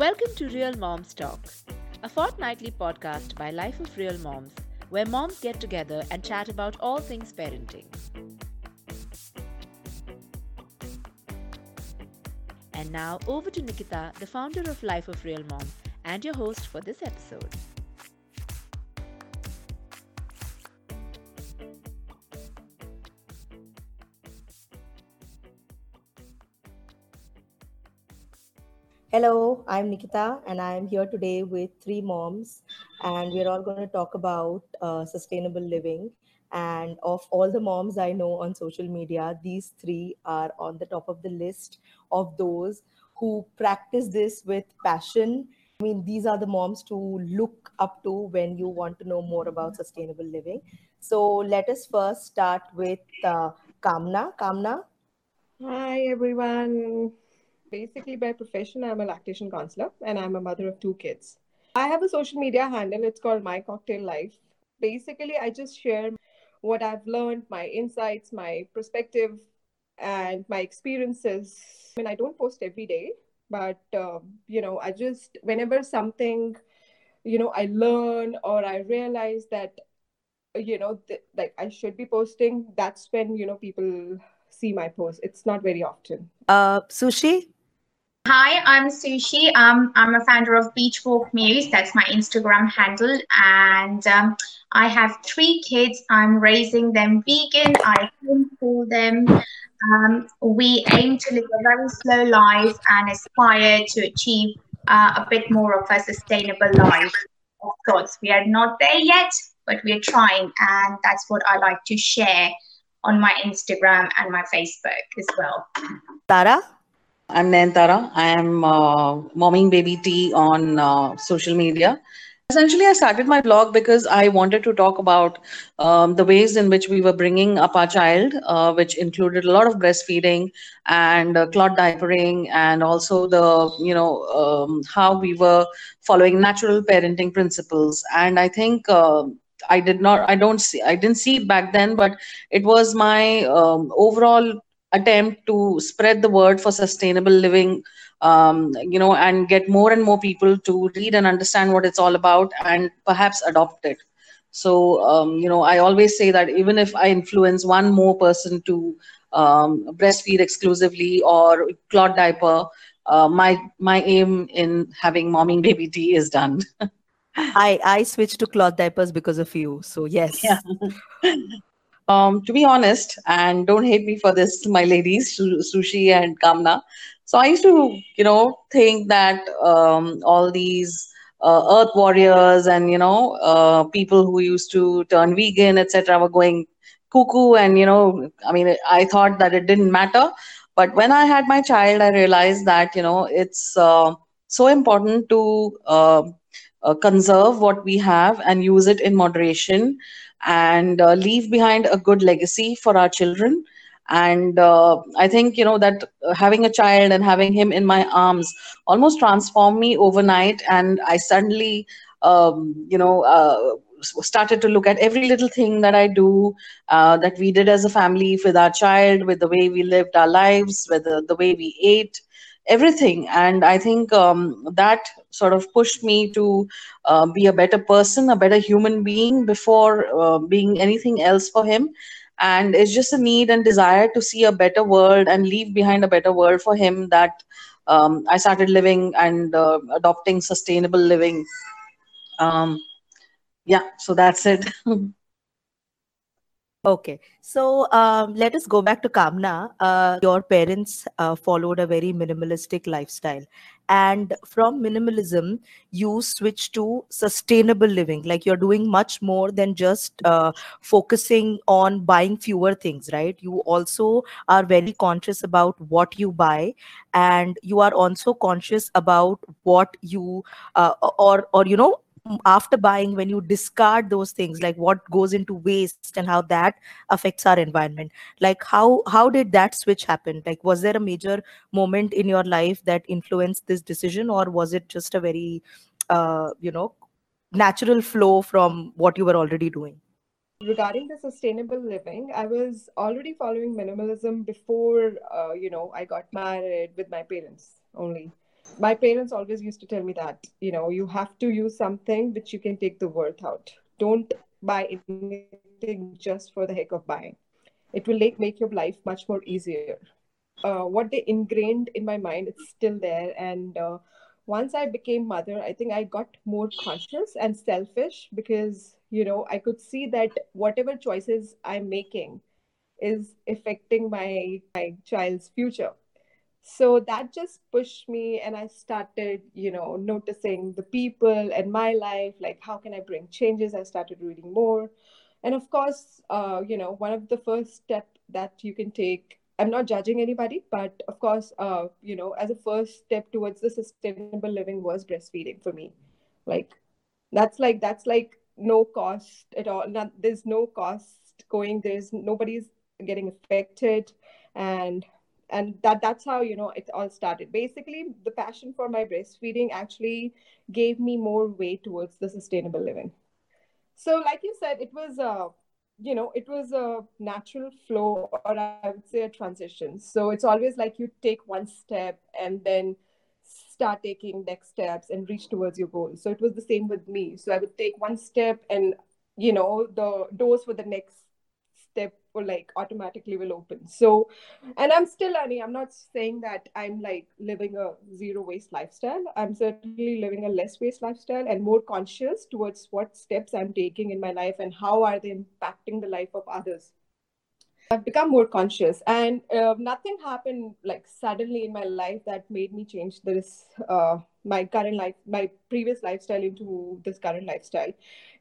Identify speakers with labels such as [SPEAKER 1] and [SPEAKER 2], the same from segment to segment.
[SPEAKER 1] Welcome to Real Moms Talk, a fortnightly podcast by Life of Real Moms, where moms get together and chat about all things parenting. And now, over to Nikita, the founder of Life of Real Mom, and your host for this episode.
[SPEAKER 2] Hello, I'm Nikita, and I'm here today with three moms, and we're all going to talk about uh, sustainable living. And of all the moms I know on social media, these three are on the top of the list of those who practice this with passion. I mean, these are the moms to look up to when you want to know more about sustainable living. So let us first start with uh, Kamna. Kamna.
[SPEAKER 3] Hi, everyone basically by profession i'm a lactation counselor and i'm a mother of two kids. I have a social media handle. It's called my cocktail life. Basically i just share what i've learned my insights my perspective and my experiences. I mean i don't post every day but uh, you know i just whenever something you know i learn or i realize that you know th- like i should be posting that's when you know people see my post. It's not very often.
[SPEAKER 2] Uh sushi
[SPEAKER 4] Hi, I'm Sushi. Um, I'm a founder of Beach Walk Muse. That's my Instagram handle. And um, I have three kids. I'm raising them vegan. I homeschool them. Um, we aim to live a very slow life and aspire to achieve uh, a bit more of a sustainable life. Of course, we are not there yet, but we are trying. And that's what I like to share on my Instagram and my Facebook as well.
[SPEAKER 2] Tara?
[SPEAKER 5] I'm Nayantara. I am uh, momming baby tea on uh, social media. Essentially, I started my blog because I wanted to talk about um, the ways in which we were bringing up our child, uh, which included a lot of breastfeeding and uh, cloth diapering, and also the you know um, how we were following natural parenting principles. And I think uh, I did not, I don't see, I didn't see it back then, but it was my um, overall attempt to spread the word for sustainable living um, you know and get more and more people to read and understand what it's all about and perhaps adopt it. So um, you know i always say that even if i influence one more person to um, breastfeed exclusively or cloth diaper uh, my my aim in having momming baby tea is done.
[SPEAKER 2] I i switched to cloth diapers because of you. So yes. Yeah.
[SPEAKER 5] Um, to be honest, and don't hate me for this, my ladies, Sushi and Kamna. So I used to, you know, think that um, all these uh, earth warriors and you know uh, people who used to turn vegan, etc., were going cuckoo. And you know, I mean, I thought that it didn't matter. But when I had my child, I realized that you know it's uh, so important to uh, uh, conserve what we have and use it in moderation and uh, leave behind a good legacy for our children. And uh, i think you know that uh, having a child and having him in my arms almost transformed me overnight. And i suddenly um, you know uh, started to look at every little thing that i do uh, that we did as a family with our child with the way we lived our lives with the, the way we ate everything. And i think um, that sort of pushed me to uh, be a better person a better human being before uh, being anything else for him. And it's just a need and desire to see a better world and leave behind a better world for him that um, i started living and uh, adopting sustainable living. Um, yeah so that's it
[SPEAKER 2] Okay, so um, let us go back to Kamna. Uh, your parents uh, followed a very minimalistic lifestyle, and from minimalism, you switch to sustainable living. Like you're doing much more than just uh, focusing on buying fewer things, right? You also are very conscious about what you buy, and you are also conscious about what you uh, or or you know after buying when you discard those things like what goes into waste and how that affects our environment. Like how how did that switch happen? Like was there a major moment in your life that influenced this decision or was it just a very uh, you know natural flow from what you were already doing?
[SPEAKER 3] Regarding the sustainable living i was already following minimalism before uh, you know i got married with my parents only My parents always used to tell me that, you know, you have to use something which you can take the worth out. Don't buy anything just for the heck of buying. It will make, make your life much more easier. Uh, what they ingrained in my mind, it's still there. And uh, once I became mother, I think I got more conscious and selfish because, you know, I could see that whatever choices I'm making is affecting my, my child's future. So that just pushed me, and I started, you know, noticing the people and my life, like how can I bring changes? I started reading more. And of course, uh, you know, one of the first step that you can take I'm not judging anybody, but of course, uh, you know, as a first step towards the sustainable living was breastfeeding for me. Like, that's like that's like no cost at all. Not, there's no cost going. There's nobody's getting affected, and and that that's how you know it all started. Basically, the passion for my breastfeeding actually gave me more way towards the sustainable living. So, like you said, it was a you know it was a natural flow or i would say a transition so it's always like you take one step and then start taking next steps and reach towards your goal so it was the same with me so i would take one step and you know the doors for the next step or like automatically will open. So and i'm still learning. I'm not saying that i'm like living a zero waste lifestyle. I'm certainly living a less waste lifestyle and more conscious towards what steps i'm taking in my life and how are they impacting the life of others I've become more conscious, and uh, nothing happened like suddenly in my life that made me change this uh, my current life, my previous lifestyle into this current lifestyle.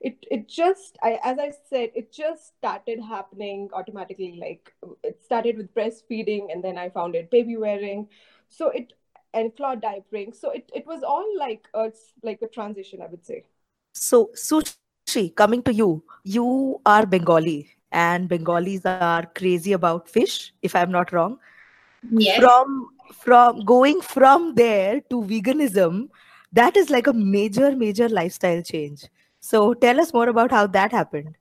[SPEAKER 3] It it just, I as I said, it just started happening automatically. Like it started with breastfeeding, and then I found it baby wearing, so it and cloth diapering. So it it was all like it's like a transition, I would say.
[SPEAKER 2] So Sushi, coming to you, you are Bengali and Bengalis are crazy about fish, if I'm not wrong.
[SPEAKER 4] Yes.
[SPEAKER 2] From from going from there to veganism, that is like a major, major lifestyle change. So tell us more about how that happened.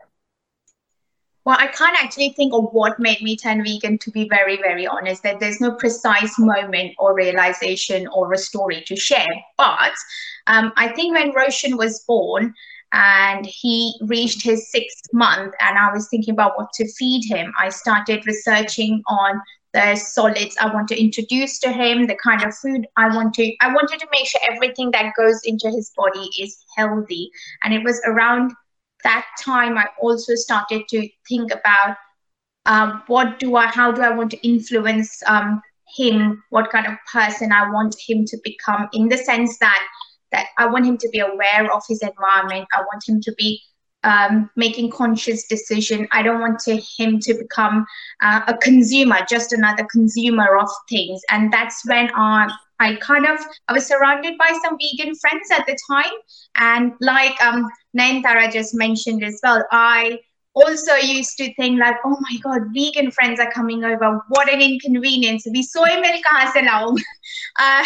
[SPEAKER 4] Well, I can't actually think of what made me turn vegan, to be very, very honest. That there's no precise moment or realization or a story to share. But um, I think when Roshan was born, and he reached his sixth month and i was thinking about what to feed him. I started researching on the solids i want to introduce to him the kind of food i want to i wanted to make sure everything that goes into his body is healthy. And it was around that time i also started to think about um, what do i how do i want to influence um, him? What kind of person i want him to become in the sense that that I want him to be aware of his environment. I want him to be um, making conscious decision. I don't want to, him to become uh, a consumer, just another consumer of things. And that's when uh, I kind of I was surrounded by some vegan friends at the time, and like um, Nayantara just mentioned as well, I also used to think like, oh my god, vegan friends are coming over. What an inconvenience. We soy milk uh,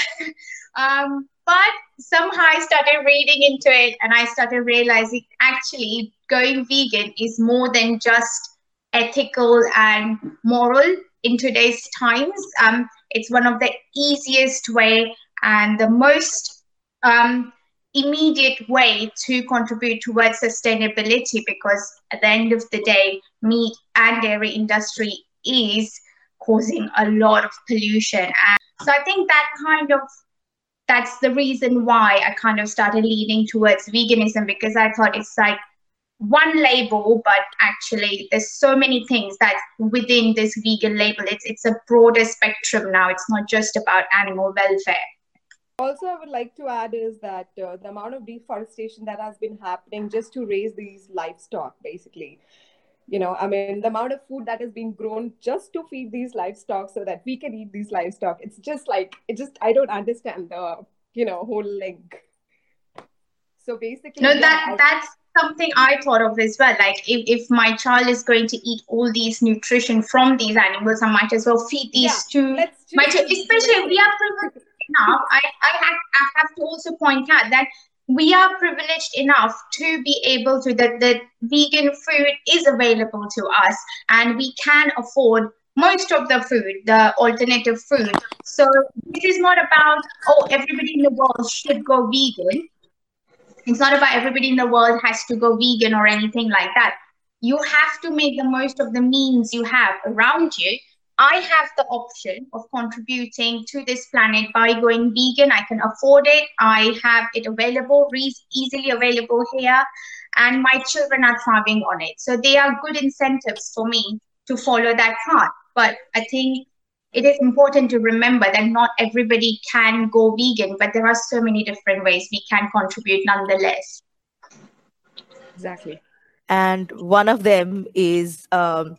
[SPEAKER 4] um, but somehow I started reading into it and I started realizing actually going vegan is more than just ethical and moral in today's times. Um, it's one of the easiest way and the most um, immediate way to contribute towards sustainability because at the end of the day, meat and dairy industry is causing a lot of pollution. And so I think that kind of that's the reason why I kind of started leaning towards veganism because I thought it's like one label, but actually there's so many things that within this vegan label, it's it's a broader spectrum now. It's not just about animal welfare.
[SPEAKER 3] Also, I would like to add is that uh, the amount of deforestation that has been happening just to raise these livestock, basically, you know i mean the amount of food that is being grown just to feed these livestock so that we can eat these livestock it's just like it just i don't understand the you know whole link so basically
[SPEAKER 4] no that yeah, that's something i thought of as well. Like if, if my child is going to eat all these nutrition from these animals i might as well feed these yeah, to my child. especially we are privileged enough I, I, have, I have to also point out that we are privileged enough to be able to that the vegan food is available to us and we can afford most of the food, the alternative food. So this is not about, oh, everybody in the world should go vegan. It's not about everybody in the world has to go vegan or anything like that. You have to make the most of the means you have around you. I have the option of contributing to this planet by going vegan. I can afford it. I have it available, easily available here, and my children are thriving on it. So they are good incentives for me to follow that path. But I think it is important to remember that not everybody can go vegan, but there are so many different ways we can contribute nonetheless.
[SPEAKER 3] Exactly.
[SPEAKER 2] And one of them is um,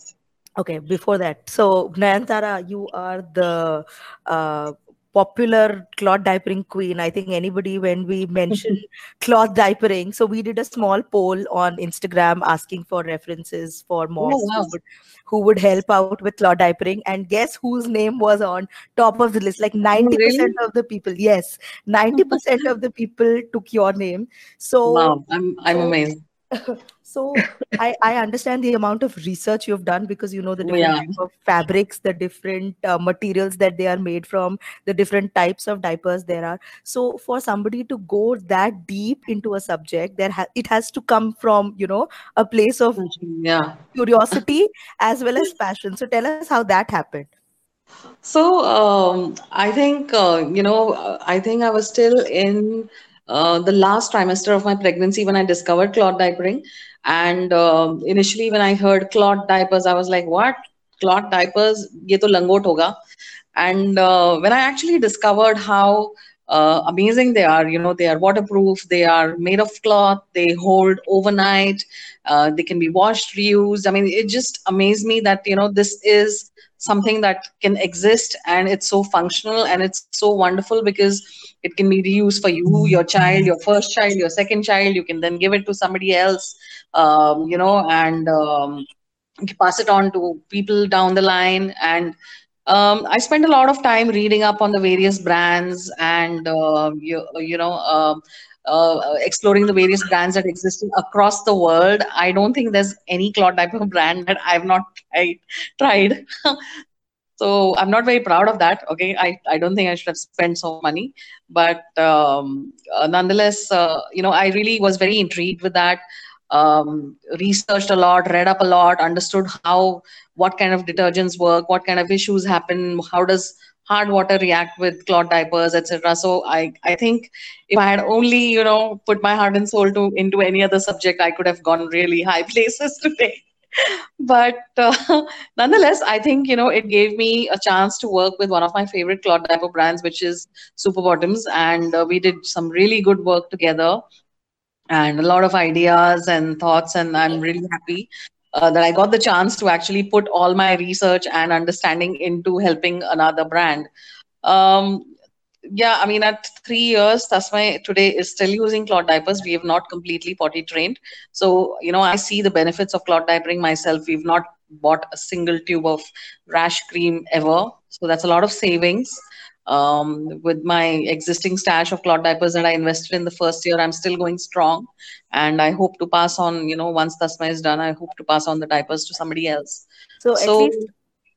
[SPEAKER 2] okay, before that. So, Nayantara, you are the uh, popular cloth diapering queen. I think anybody, when we mention cloth diapering, so we did a small poll on Instagram asking for references for moms oh, wow. who, would, who would help out with cloth diapering. And guess whose name was on top of the list? Like 90% really? of the people. Yes, 90% of the people took your name. So,
[SPEAKER 5] wow, I'm, I'm amazed.
[SPEAKER 2] So I, I understand the amount of research you've done because you know the different yeah. types of fabrics the different uh, materials that they are made from the different types of diapers there are. So for somebody to go that deep into a subject there ha- it has to come from you know a place of
[SPEAKER 5] yeah.
[SPEAKER 2] curiosity as well as passion. So tell us how that happened.
[SPEAKER 5] So um, i think uh, you know i think i was still in uh, the last trimester of my pregnancy when I discovered cloth diapering. And uh, initially, when I heard cloth diapers, I was like, what? Cloth diapers? Ye to langot hoga. And uh, when I actually discovered how uh, amazing they are, you know, they are waterproof, they are made of cloth, they hold overnight, uh, they can be washed, reused. I mean, it just amazed me that, you know, this is something that can exist and it's so functional and it's so wonderful because it can be reused for you your child your first child your second child. You can then give it to somebody else um, you know and um, pass it on to people down the line. And um, I spent a lot of time reading up on the various brands and uh, you, you know uh, uh, exploring the various brands that exist across the world. I don't think there's any cloth diaper brand that I've not tried. tried. so I'm not very proud of that. Okay, I, I don't think I should have spent so money, but um, uh, nonetheless, uh, you know, I really was very intrigued with that. Um, researched a lot, read up a lot, understood how what kind of detergents work, what kind of issues happen, how does hard water react with cloth diapers etc so i i think if i had only you know put my heart and soul to into any other subject i could have gone really high places today. But uh, nonetheless i think you know it gave me a chance to work with one of my favorite cloth diaper brands which is Superbottoms. And uh, we did some really good work together and a lot of ideas and thoughts and i'm really happy uh, that I got the chance to actually put all my research and understanding into helping another brand. Um, yeah, I mean, at three years, Tasmai today is still using cloth diapers. We have not completely potty trained. So, you know, I see the benefits of cloth diapering myself. We've not bought a single tube of rash cream ever. So that's a lot of savings um, with my existing stash of cloth diapers that I invested in the first year, I'm still going strong. And I hope to pass on, you know, once Tasmai is done, I hope to pass on the diapers to somebody else.
[SPEAKER 2] So, so at least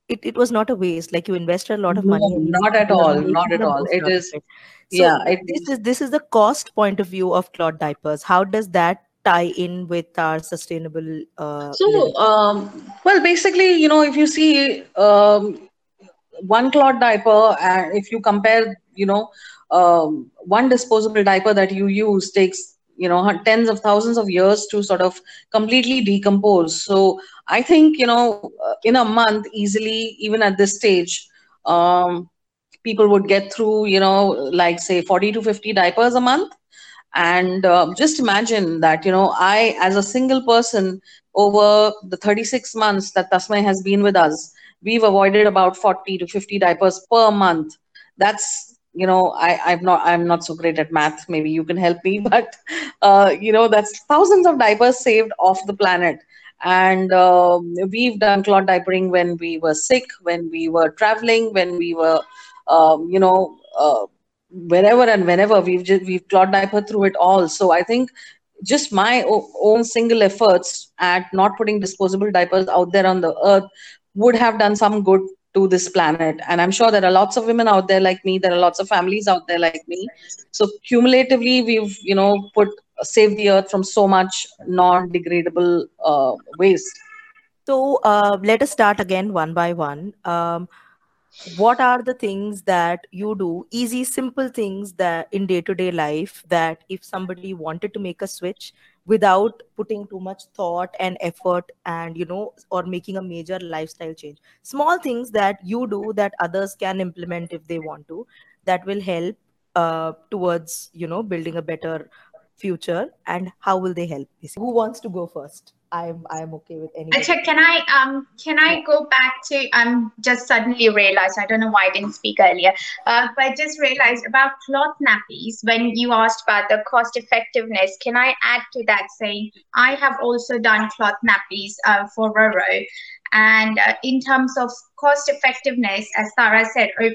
[SPEAKER 2] it, it was not a waste. Like you invested a lot of money.
[SPEAKER 5] No, not at all. Not at all. It is. So yeah. It
[SPEAKER 2] this is. is this is the cost point of view of cloth diapers. How does that tie in with our sustainable uh,
[SPEAKER 5] so um, well basically you know if you see um, one cloth diaper and if you compare you know um, one disposable diaper that you use takes you know tens of thousands of years to sort of completely decompose. So i think you know uh, in a month easily even at this stage um, people would get through you know like say 40 to 50 diapers a month. And uh, just imagine that you know i as a single person over the 36 months that tasmai has been with us we've avoided about 40 to 50 diapers per month. That's you know I, i'm not i'm not so great at math. Maybe you can help me but uh, you know that's thousands of diapers saved off the planet. And um, we've done cloth diapering when we were sick when we were traveling when we were um, you know uh, wherever and whenever. We've just we've cloth diaper through it all. So i think just my own single efforts at not putting disposable diapers out there on the earth would have done some good to this planet. And i'm sure there are lots of women out there like me. There are lots of families out there like me. So cumulatively we've you know put save the earth from so much non-degradable uh, waste.
[SPEAKER 2] So uh, let us start again one by one. Um, what are the things that you do easy simple things that in day to day life that if somebody wanted to make a switch without putting too much thought and effort and you know or making a major lifestyle change. Small things that you do that others can implement if they want to that will help uh, towards you know building a better future and how will they help who wants to go first I'm I'm okay with any.
[SPEAKER 4] Achha, can I um can I go back to um just suddenly realized I don't know why I didn't speak earlier, uh, but just realized about cloth nappies when you asked about the cost effectiveness. Can I add to that saying I have also done cloth nappies uh, for Roro, and uh, in terms of cost effectiveness, as Tara said, uh,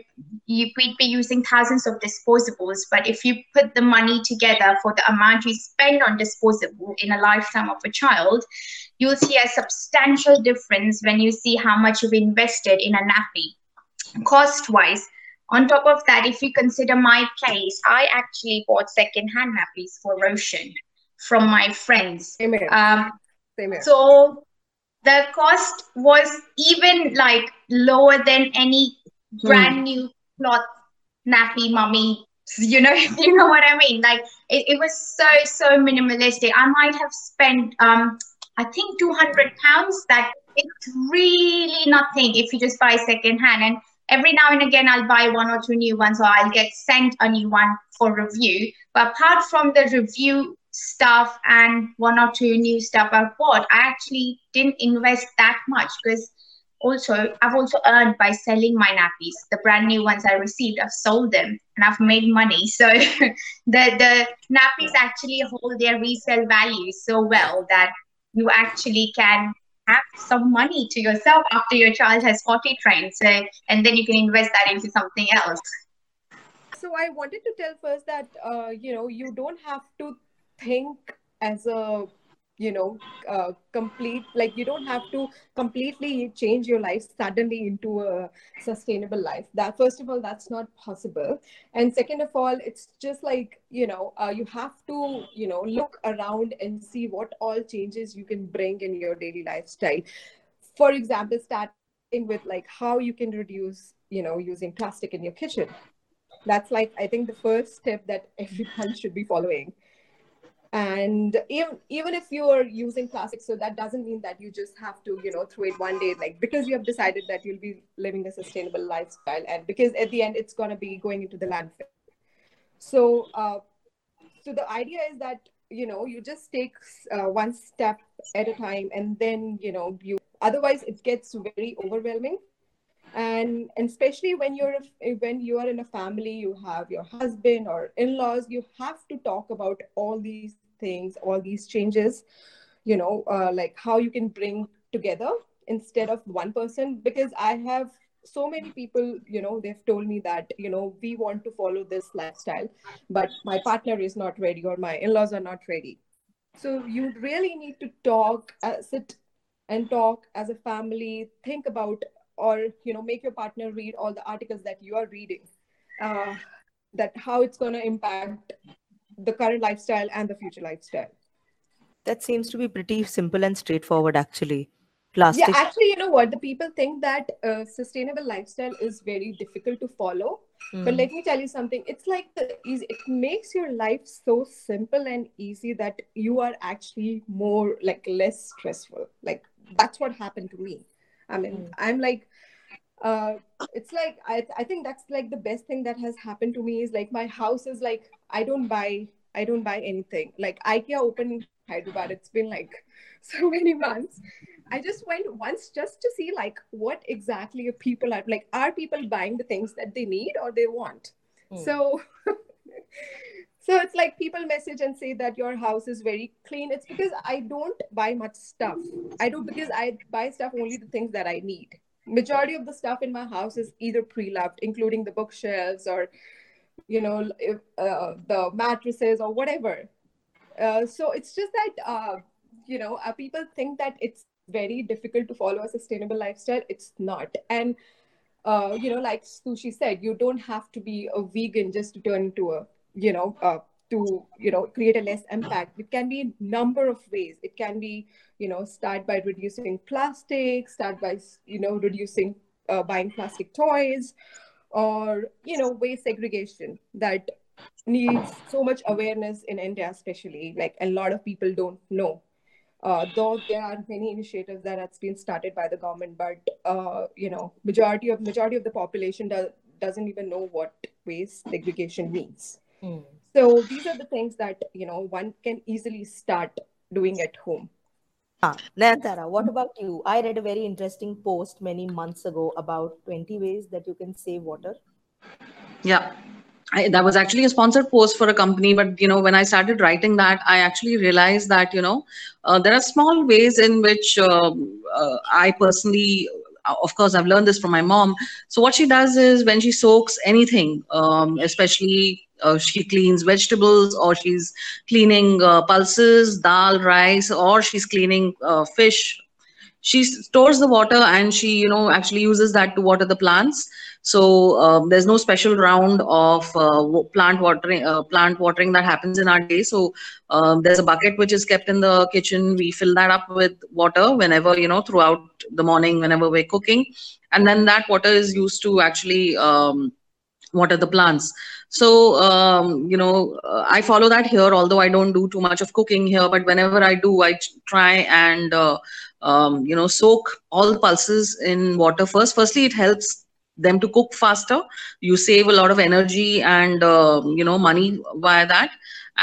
[SPEAKER 4] you, we'd be using thousands of disposables. But if you put the money together for the amount you spend on disposable in a lifetime of a child, you'll see a substantial difference when you see how much you've invested in a nappy cost wise. On top of that, if you consider my case, I actually bought second-hand nappies for Roshan from my friends.
[SPEAKER 3] Here.
[SPEAKER 4] Um,
[SPEAKER 3] here.
[SPEAKER 4] so the cost was even like lower than any brand new cloth nappy mummy you know you know what i mean? Like it, it was so so minimalistic. I might have spent um i think 200 pounds that it's really nothing if you just buy second hand and every now and again i'll buy one or two new ones or i'll get sent a new one for review. But apart from the review stuff and one or two new stuff I've bought, I actually didn't invest that much because also I've also earned by selling my nappies. The brand new ones I received, I've sold them and I've made money. So the the nappies actually hold their resale value so well that you actually can have some money to yourself after your child has potty trained. So and then you can invest that into something else.
[SPEAKER 3] So I wanted to tell first that uh, you know you don't have to think as a you know uh, complete like you don't have to completely change your life suddenly into a sustainable life. That first of all that's not possible. And second of all it's just like you know uh, you have to you know look around and see what all changes you can bring in your daily lifestyle. For example starting with like how you can reduce you know using plastic in your kitchen. That's like i think the first step that everyone should be following and even even if you're using plastic so that doesn't mean that you just have to you know throw it one day like because you have decided that you'll be living a sustainable lifestyle and because at the end it's going to be going into the landfill. So uh, so the idea is that you know you just take uh, one step at a time and then you know you otherwise it gets very overwhelming. And, and especially when you're when you are in a family you have your husband or in-laws you have to talk about all these things all these changes you know uh, like how you can bring together instead of one person. Because i have so many people you know they've told me that you know we want to follow this lifestyle but my partner is not ready or my in-laws are not ready. So you really need to talk uh, sit and talk as a family think about or you know make your partner read all the articles that you are reading uh, that how it's going to impact the current lifestyle and the future lifestyle.
[SPEAKER 2] That seems to be pretty simple and straightforward actually. Plastic
[SPEAKER 3] yeah actually you know what? The people think that uh, sustainable lifestyle is very difficult to follow. Mm. but let me tell you something. It's like the easy it makes your life so simple and easy that you are actually more like less stressful. Like that's what happened to me. I mean mm. i'm like uh, it's like I, I think that's like the best thing that has happened to me is like my house is like i don't buy i don't buy anything. Like ikea opened in hyderabad. It's been like so many months. I just went once just to see like what exactly people are like are people buying the things that they need or they want? Mm. so so it's like people message and say that your house is very clean. It's because i don't buy much stuff. I do because i buy stuff only the things that i need majority of the stuff in my house is either pre-loved including the bookshelves or you know uh, the mattresses or whatever uh, so it's just that uh, you know uh, people think that it's very difficult to follow a sustainable lifestyle. It's not. And uh, you know, like Sushi said, you don't have to be a vegan just to turn into a, you know, to you know create a less impact. It can be a number of ways. It can be, you know, start by reducing plastic, start by you know reducing uh, buying plastic toys, or you know waste segregation that needs so much awareness in India, especially like a lot of people don't know uh, though there are many initiatives that has been started by the government, but uh, you know, majority of majority of the population does, doesn't even know what waste segregation means. Mm. So these are the things that you know one can easily start doing at home.
[SPEAKER 2] Ah, Nayantara, what about you? I read a very interesting post many months ago about 20 ways that you can save water.
[SPEAKER 5] Yeah, I, that was actually a sponsored post for a company but you know when i started writing that i actually realized that you know uh, there are small ways in which uh, uh, i personally uh, of course i've learned this from my mom so what she does is when she soaks anything um, especially uh, she cleans vegetables or she's cleaning uh, pulses dal rice or she's cleaning fish she stores the water and she you know actually uses that to water the plants so um, there's no special round of uh, plant watering, uh, plant watering that happens in our day. So um, there's a bucket which is kept in the kitchen. We fill that up with water whenever you know throughout the morning, whenever we're cooking, and then that water is used to actually um, water the plants. So um, you know, uh, I follow that here. Although I don't do too much of cooking here, but whenever I do, I try and uh, um, you know soak all pulses in water first. Firstly, it helps them to cook faster you save a lot of energy and uh, you know money via that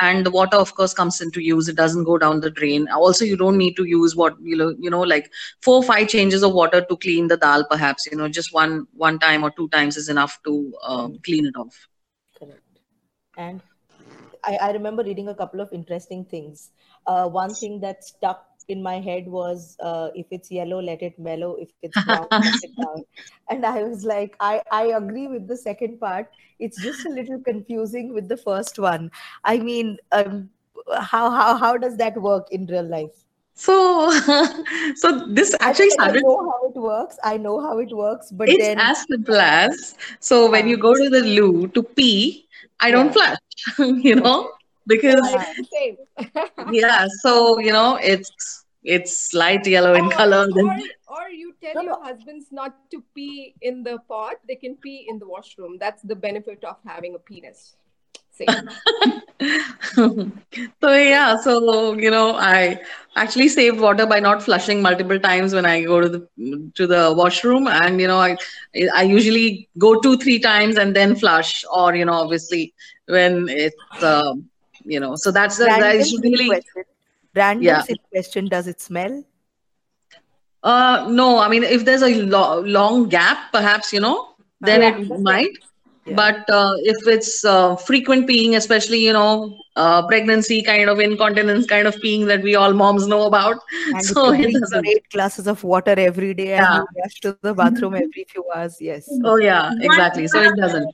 [SPEAKER 5] and the water of course comes into use. It doesn't go down the drain. Also you don't need to use what you know you know like four or five changes of water to clean the dal perhaps you know just one one time or two times is enough to uh, clean it off.
[SPEAKER 2] Correct. And I, I remember reading a couple of interesting things. Uh, one thing that stuck in my head was uh, if it's yellow let it mellow. If it's brown let it down. And i was like i i agree with the second part. It's just a little confusing with the first one. I mean um, how how how does that work in real life?
[SPEAKER 5] So so this actually
[SPEAKER 2] I, I know how it works. I know how it works but
[SPEAKER 5] it's
[SPEAKER 2] then
[SPEAKER 5] as simple as so when you go to the loo to pee i don't yeah. flush you know because yeah so you know it's it's light yellow in
[SPEAKER 3] or,
[SPEAKER 5] color
[SPEAKER 3] or, or you tell your husbands not to pee in the pot. They can pee in the washroom. That's the benefit of having a penis. Same.
[SPEAKER 5] So yeah so you know i actually save water by not flushing multiple times when i go to the to the washroom. And you know i i usually go two three times and then flush. Or you know obviously when it's um, you know. So that's the that is really
[SPEAKER 2] question. random yeah. question does it smell?
[SPEAKER 5] Uh no i mean if there's a lo- long gap perhaps you know then yeah, it might. Yeah. but uh, if it's uh, frequent peeing especially you know uh, pregnancy kind of incontinence kind of peeing that we all moms know about
[SPEAKER 2] and so it doesn't eight glasses of water every day and you rush to the bathroom every few hours yes.
[SPEAKER 5] Oh yeah exactly. So it doesn't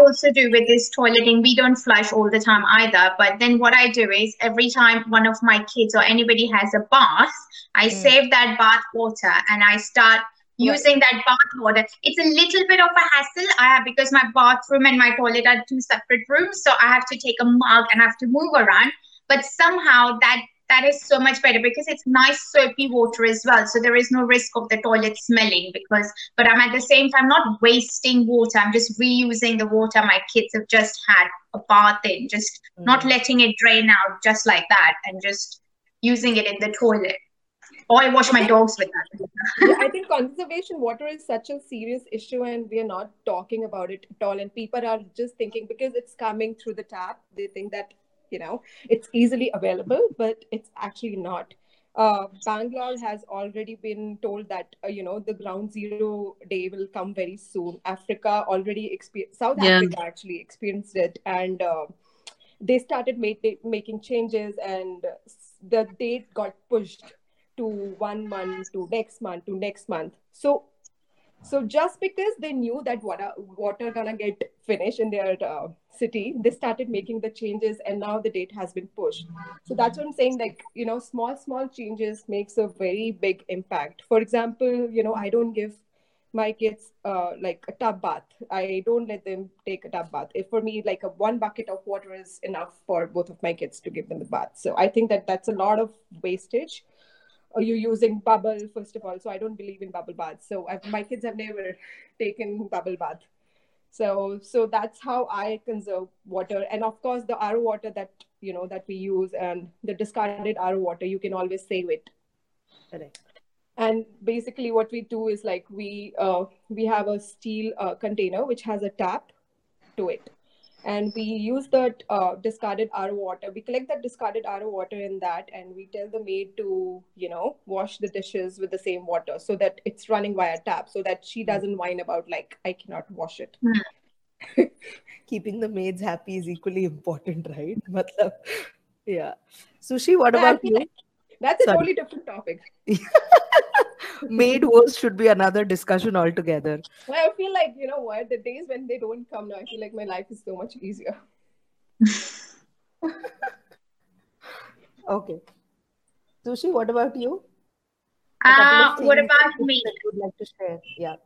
[SPEAKER 4] also do with this toileting. We don't flush all the time either. But then what I do is every time one of my kids or anybody has a bath, I mm. save that bath water and I start using that bath water. It's a little bit of a hassle I have because my bathroom and my toilet are two separate rooms. So I have to take a mug and I have to move around. But somehow that that is so much better because it's nice soapy water as well so there is no risk of the toilet smelling because but i'm at the same time not wasting water i'm just reusing the water my kids have just had a bath in just mm-hmm. not letting it drain out just like that and just using it in the toilet or I wash my dogs with that.
[SPEAKER 3] yeah, I think conservation water is such a serious issue, and we are not talking about it at all. And people are just thinking because it's coming through the tap, they think that you know it's easily available but it's actually not uh, Bangalore has already been told that uh, you know the ground zero day will come very soon. Africa already experienced South yeah. Africa actually experienced it, and uh, they started making changes, and the date got pushed to one month to next month to next month. So So just because they knew that water water gonna get finished in their uh, city, they started making the changes, and now the date has been pushed. So that's what I'm saying. Like you know, small small changes makes a very big impact. For example, you know, I don't give my kids uh, like a tub bath. I don't let them take a tub bath. If for me, like a one bucket of water is enough for both of my kids to give them the bath. So I think that that's a lot of wastage or you're using bubble first of all. So i don't believe in bubble baths. So I've, my kids have never taken bubble bath. So so that's how i conserve water. And of course the ro water that you know that we use and the discarded ro water you can always save it.
[SPEAKER 2] Correct.
[SPEAKER 3] and basically what we do is like we uh, we have a steel uh, container which has a tap to it and we use that uh, discarded RO water. We collect that discarded RO water in that, and we tell the maid to, you know, wash the dishes with the same water so that it's running via tap, so that she doesn't whine about like I cannot wash it.
[SPEAKER 4] Hmm.
[SPEAKER 2] Keeping the maids happy is equally important, right? Matlab, yeah. Sushi, what about you?
[SPEAKER 3] That's a
[SPEAKER 2] Sorry.
[SPEAKER 3] totally different topic.
[SPEAKER 2] Maid worse should be another discussion altogether.
[SPEAKER 3] I feel like you know what the days when they don't come now, I feel like my life is so much easier.
[SPEAKER 2] Okay. Sushi, what about you? A
[SPEAKER 4] Uh, what about me?
[SPEAKER 2] would like to share? Yeah.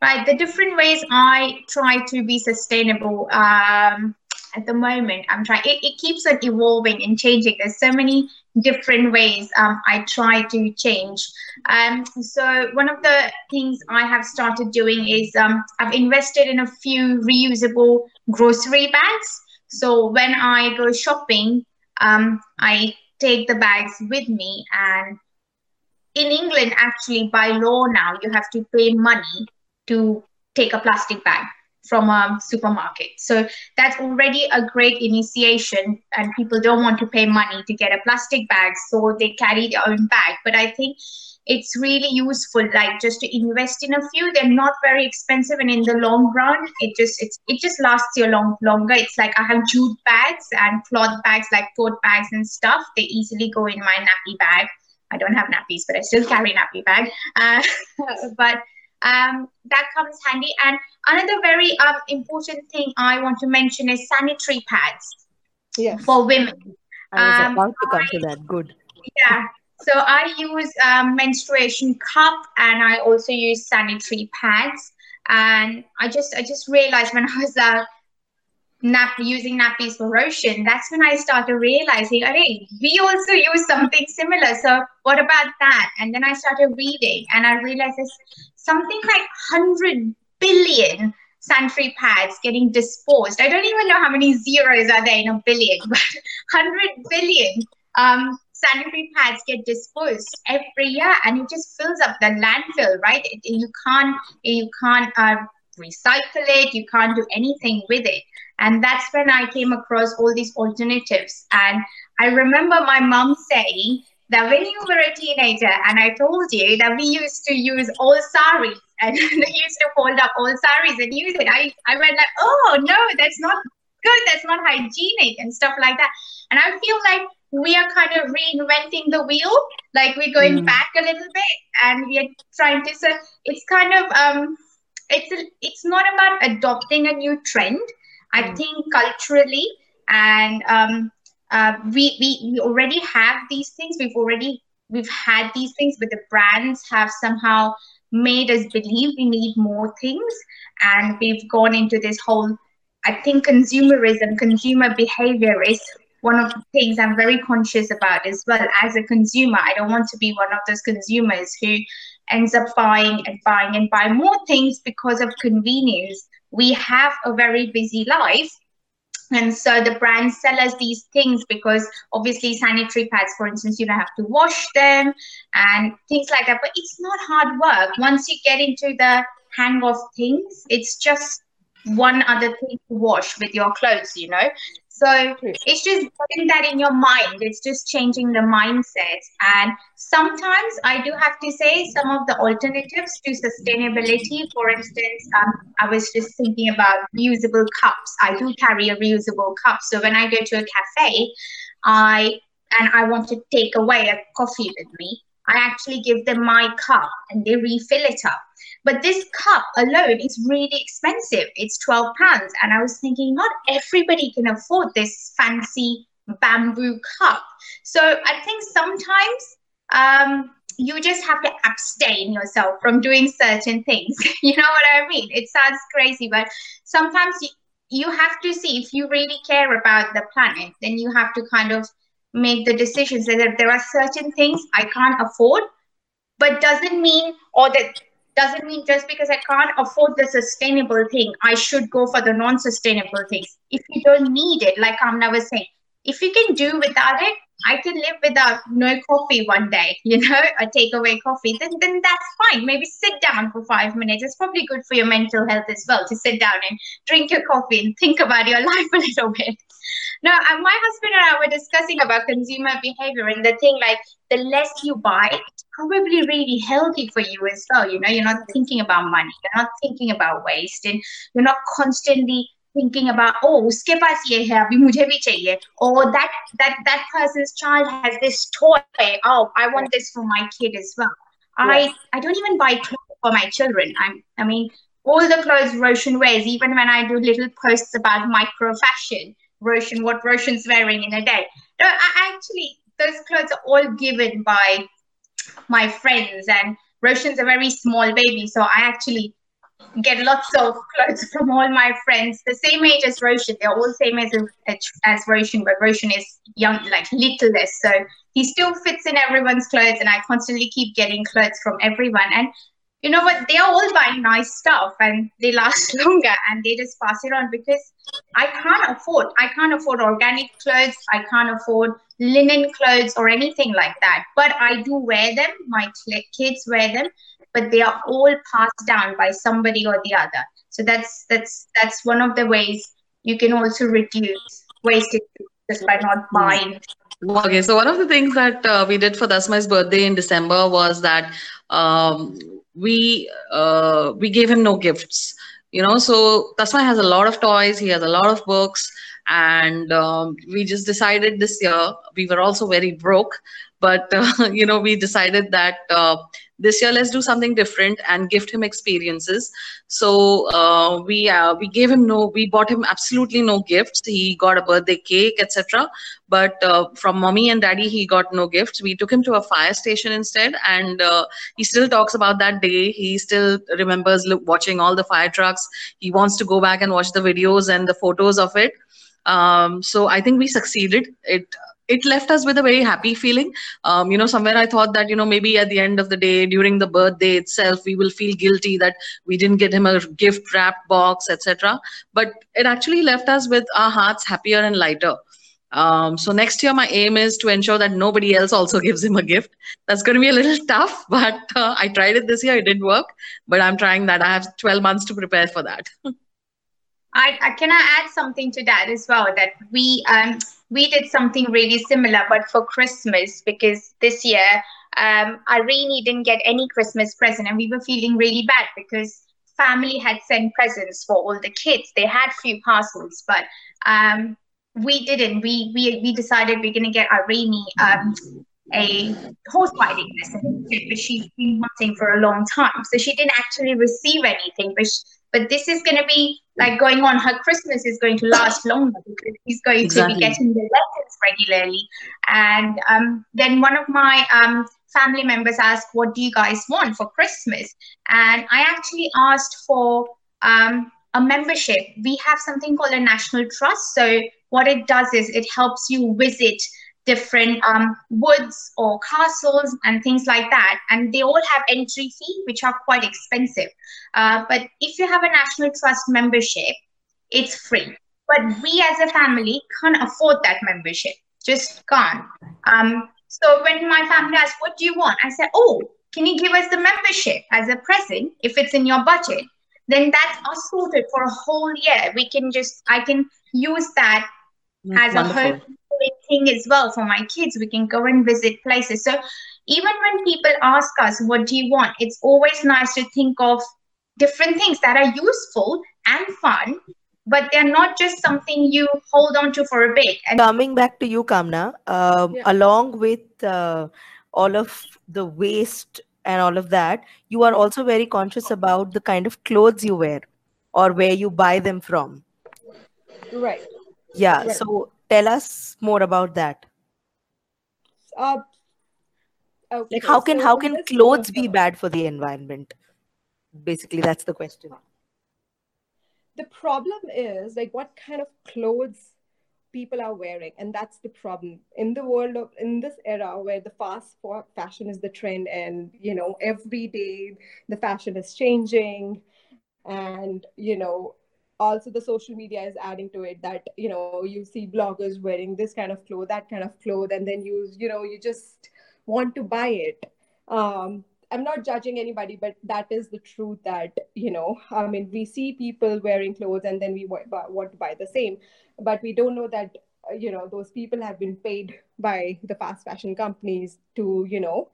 [SPEAKER 4] Right, the different ways I try to be sustainable um, at the moment, I'm trying. It, it keeps on evolving and changing. There's so many different ways um, I try to change. Um, so one of the things I have started doing is um, I've invested in a few reusable grocery bags. So when I go shopping, um, I take the bags with me. And in England, actually, by law now, you have to pay money to take a plastic bag from a supermarket. So that's already a great initiation, and people don't want to pay money to get a plastic bag, so they carry their own bag. But I think it's really useful, like just to invest in a few. They're not very expensive, and in the long run, it just it's it just lasts you long longer. It's like I have jute bags and cloth bags, like tote bags and stuff. They easily go in my nappy bag. I don't have nappies, but I still carry nappy bag. Uh, but um, that comes handy. And another very um, important thing I want to mention is sanitary pads
[SPEAKER 3] Yes.
[SPEAKER 4] for women.
[SPEAKER 2] I was
[SPEAKER 4] Um,
[SPEAKER 2] about to come to that. Good.
[SPEAKER 4] Yeah. So I use um, menstruation cup and I also use sanitary pads. And I just I just realized when I was uh, nap using nappies for Roshan, that's when I started realizing, hey, we also use something similar. So what about that? And then I started reading and I realized there's something like 100 billion sanitary pads getting disposed. I don't even know how many zeros are there in a billion, but 100 billion um, sanitary pads get disposed every year, and it just fills up the landfill, right? It, you can't you can't uh, recycle it. You can't do anything with it. And that's when I came across all these alternatives. And I remember my mom saying that when you were a teenager, and I told you that we used to use all saris and they used to fold up all saris and use it. I, I went like, oh no, that's not good. That's not hygienic and stuff like that. And I feel like we are kind of reinventing the wheel. Like we're going
[SPEAKER 2] Mm.
[SPEAKER 4] back a little bit and we are trying to, so it's kind of, um, it's, a, it's not about adopting a new trend. I
[SPEAKER 2] Mm.
[SPEAKER 4] think culturally and um, uh, we, we we already have these things. We've already we've had these things, but the brands have somehow made us believe we need more things, and we've gone into this whole. I think consumerism, consumer behavior is one of the things I'm very conscious about as well. As a consumer, I don't want to be one of those consumers who ends up buying and buying and buying more things because of convenience. We have a very busy life, and so the brands sell us these things because obviously sanitary pads, for instance, you don't have to wash them and things like that. But it's not hard work. Once you get into the hang of things, it's just one other thing to wash with your clothes, you know. So it's just putting that in your mind. It's just changing the mindset. And sometimes I do have to say some of the alternatives to sustainability. For instance, um, I was just thinking about reusable cups. I do carry a reusable cup. So when I go to a cafe, I and I want to take away a coffee with me, I actually give them my cup and they refill it up. But this cup alone is really expensive. It's 12 pounds. And I was thinking, not everybody can afford this fancy bamboo cup. So I think sometimes um, you just have to abstain yourself from doing certain things. you know what I mean? It sounds crazy, but sometimes you, you have to see if you really care about the planet, then you have to kind of make the decisions that there are certain things I can't afford, but doesn't mean or that doesn't mean just because I can't afford the sustainable thing, I should go for the non-sustainable things. If you don't need it, like Kamna was saying, if you can do without it, I can live without no coffee one day, you know, a takeaway coffee, then then that's fine. Maybe sit down for five minutes. It's probably good for your mental health as well to sit down and drink your coffee and think about your life a little bit. Now, uh, my husband and I were discussing about consumer behavior and the thing like the less you buy, it's probably really healthy for you as well. You know, you're not thinking about money, you're not thinking about waste, and you're not constantly thinking about oh uske paas ye hai abhi mujhe bhi chahiye. Or that that that person's child has this toy. Oh i want this for my kid as well. I i don't even buy clothes for my children. I'm i mean all the clothes Roshan wears even when i do little posts about micro fashion Roshan what Roshan's wearing in a day. No I actually those clothes are all given by my friends and Roshan's a very small baby so I actually get lots of clothes from all my friends, the same age as Roshan. They're all same as as Roshan, but Roshan is young, like littlest. So he still fits in everyone's clothes, and I constantly keep getting clothes from everyone. And you know what? They are all buying nice stuff, and they last longer, and they just pass it on because I can't afford. I can't afford organic clothes. I can't afford linen clothes or anything like that. But I do wear them. My kids wear them but they are all passed down by somebody or the other so that's that's that's one of the ways you can also reduce wastage just by not buying
[SPEAKER 5] Okay, so one of the things that uh, we did for Tasmai's birthday in December was that um, we uh, we gave him no gifts. You know, so Dasmai has a lot of toys. He has a lot of books, and um, we just decided this year we were also very broke, but uh, you know we decided that uh, this year let's do something different and gift him experiences. So uh, we uh, we gave him no we bought him absolutely no gifts. He got a birthday cake etc but uh, from mommy and daddy he got no gifts. We took him to a fire station instead and uh, he still talks about that day. He still remembers watching all the fire trucks. He wants to go back and watch the videos and the photos of it. Um, so i think we succeeded. It it left us with a very happy feeling. Um, you know, somewhere I thought that, you know, maybe at the end of the day, during the birthday itself, we will feel guilty that we didn't get him a gift wrap box, etc. But it actually left us with our hearts happier and lighter. Um, so next year, my aim is to ensure that nobody else also gives him a gift. That's going to be a little tough, but uh, I tried it this year. It didn't work, but I'm trying that. I have 12 months to prepare for that.
[SPEAKER 4] I, I can I add something to that as well that we um we did something really similar but for Christmas because this year um Irene didn't get any Christmas present and we were feeling really bad because family had sent presents for all the kids they had few parcels but um we didn't we we we decided we're gonna get Irene um a horse riding lesson, but she's been wanting for a long time. So she didn't actually receive anything, but she, but this is going to be like going on. Her Christmas is going to last longer because he's going exactly. to be getting the lessons regularly. And um, then one of my um, family members asked, "What do you guys want for Christmas?" And I actually asked for um, a membership. We have something called a national trust. So what it does is it helps you visit different um, woods or castles and things like that. And they all have entry fee, which are quite expensive. Uh, but if you have a National Trust membership, it's free. But we as a family can't afford that membership, just can't. Um, so when my family asked, what do you want? I said, oh, can you give us the membership as a present if it's in your budget? Then that's us sorted for a whole year. We can just, I can use that that's as wonderful. a home thing as well for my kids. We can go and visit places. So even when people ask us, what do you want? It's always nice to think of different things that are useful and fun, but they're not just something you hold on to for a bit.
[SPEAKER 2] And coming back to you, Kamna, um, yeah. along with uh, all of the waste and all of that, you are also very conscious about the kind of clothes you wear or where you buy them from.
[SPEAKER 3] Right.
[SPEAKER 2] Yeah.
[SPEAKER 3] Right.
[SPEAKER 2] So tell us more about that.
[SPEAKER 3] Uh, okay,
[SPEAKER 2] Like how can
[SPEAKER 3] so
[SPEAKER 2] how can clothes be bad for the environment? Basically, that's the question.
[SPEAKER 3] the problem is like what kind of clothes people are wearing and that's the problem in the world of in this era where the fast fashion is the trend and you know every day the fashion is changing and you know also the social media is adding to it that you know you see bloggers wearing this kind of clothes that kind of clothes and then you you know you just want to buy it. Um i'm not judging anybody but that is the truth that you know i mean we see people wearing clothes and then we wa- want to buy the same but we don't know that uh, you know those people have been paid by the fast fashion companies to you know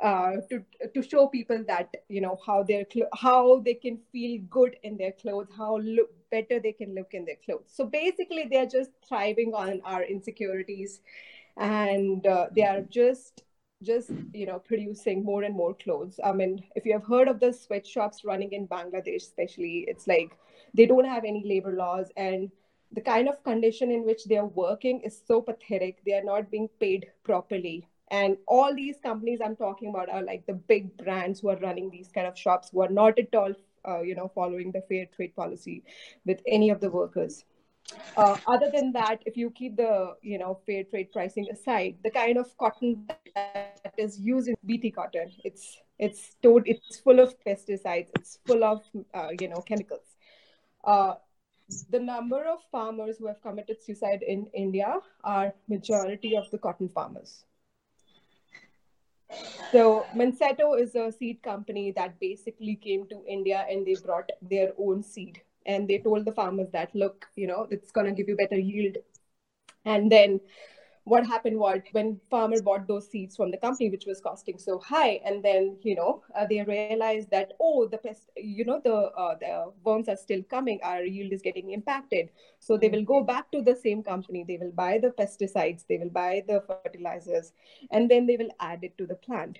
[SPEAKER 3] uh, to to show people that you know how their clo- how they can feel good in their clothes, how look better they can look in their clothes. So basically, they are just thriving on our insecurities, and uh, they are just just you know producing more and more clothes. I mean, if you have heard of the sweatshops running in Bangladesh, especially, it's like they don't have any labor laws and the kind of condition in which they are working is so pathetic. They are not being paid properly and all these companies i'm talking about are like the big brands who are running these kind of shops who are not at all uh, you know following the fair trade policy with any of the workers. Uh, other than that if you keep the you know fair trade pricing aside the kind of cotton that is used in bt cotton it's it's stored it's full of pesticides it's full of uh, you know chemicals. Uh, the number of farmers who have committed suicide in india are majority of the cotton farmers so Monsanto is a seed company that basically came to India and they brought their own seed and they told the farmers that look, you know, it's gonna give you better yield. And then what happened was when farmer bought those seeds from the company which was costing so high. And then you know uh, they realized that oh the pest you know the uh, the worms are still coming our yield is getting impacted. So they will go back to the same company. They will buy the pesticides. They will buy the fertilizers. And then they will add it to the plant